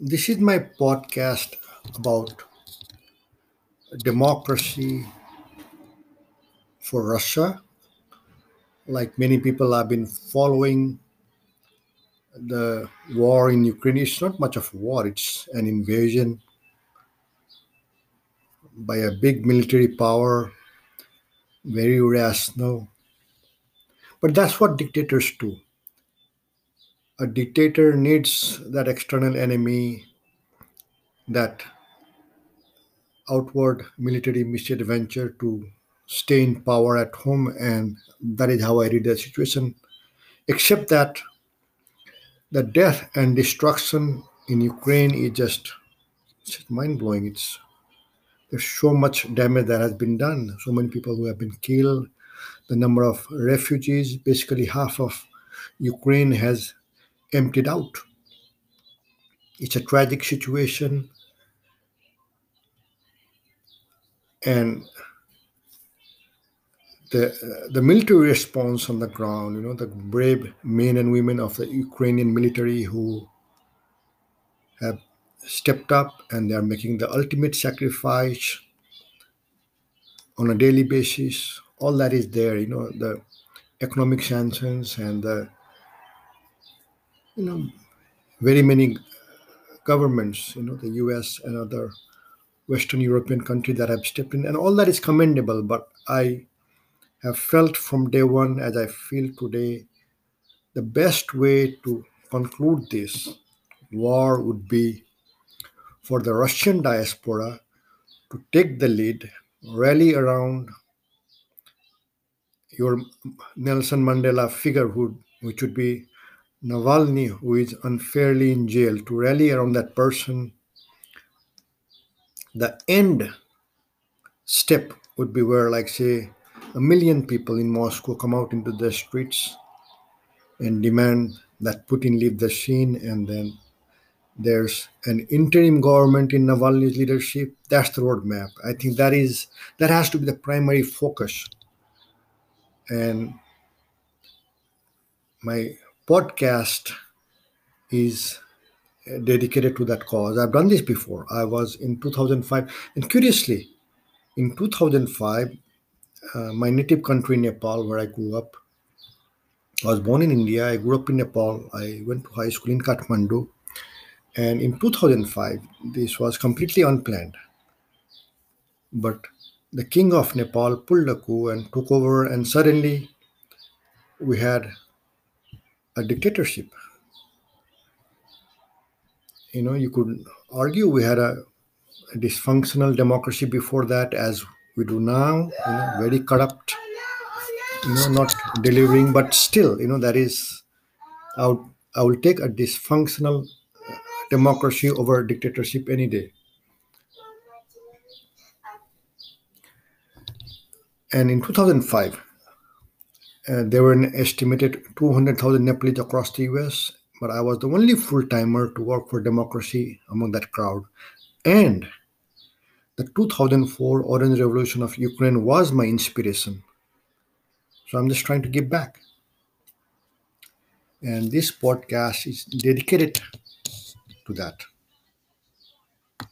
This is my podcast about democracy for Russia. Like many people, I've been following the war in Ukraine. It's not much of a war, it's an invasion by a big military power, very irrational. But that's what dictators do. A dictator needs that external enemy, that outward military misadventure to stay in power at home, and that is how I read the situation. Except that the death and destruction in Ukraine is just, mind blowing. It's there's so much damage that has been done. So many people who have been killed. The number of refugees, basically half of Ukraine has emptied out. It's a tragic situation, and the the military response on the ground. You know, the brave men and women of the Ukrainian military who have stepped up and they are making the ultimate sacrifice on a daily basis. All that is there. You know, the economic sanctions and the you know very many governments. You know, the U.S. and other Western European countries that have stepped in, and all that is commendable. But I have felt from day one, as I feel today, the best way to conclude this war would be for the Russian diaspora to take the lead, rally around your Nelson Mandela figurehood, which would be Navalny, who is unfairly in jail, to rally around that person. The end step would be where, like, say, a million people in Moscow come out into the streets and demand that Putin leave the scene, and then there's an interim government in Navalny's leadership. That's the roadmap. I think that is that has to be the primary focus. And my podcast is dedicated to that cause. I've done this before. I was in 2005, and curiously, in 2005, uh, my native country, Nepal, where I grew up, I was born in India. I grew up in Nepal. I went to high school in Kathmandu. And in 2005, this was completely unplanned. But the king of Nepal pulled a coup and took over, and suddenly we had a dictatorship. You know, you could argue we had a, a dysfunctional democracy before that, as we do now, you know, very corrupt, you know, not delivering, but still, you know, that is, I would, I will take a dysfunctional democracy over dictatorship any day. And in 2005, uh, there were an estimated 200,000 Nepalese across the US, but I was the only full timer to work for democracy among that crowd. And the 2004 Orange Revolution of Ukraine was my inspiration. So I'm just trying to give back. And this podcast is dedicated to that.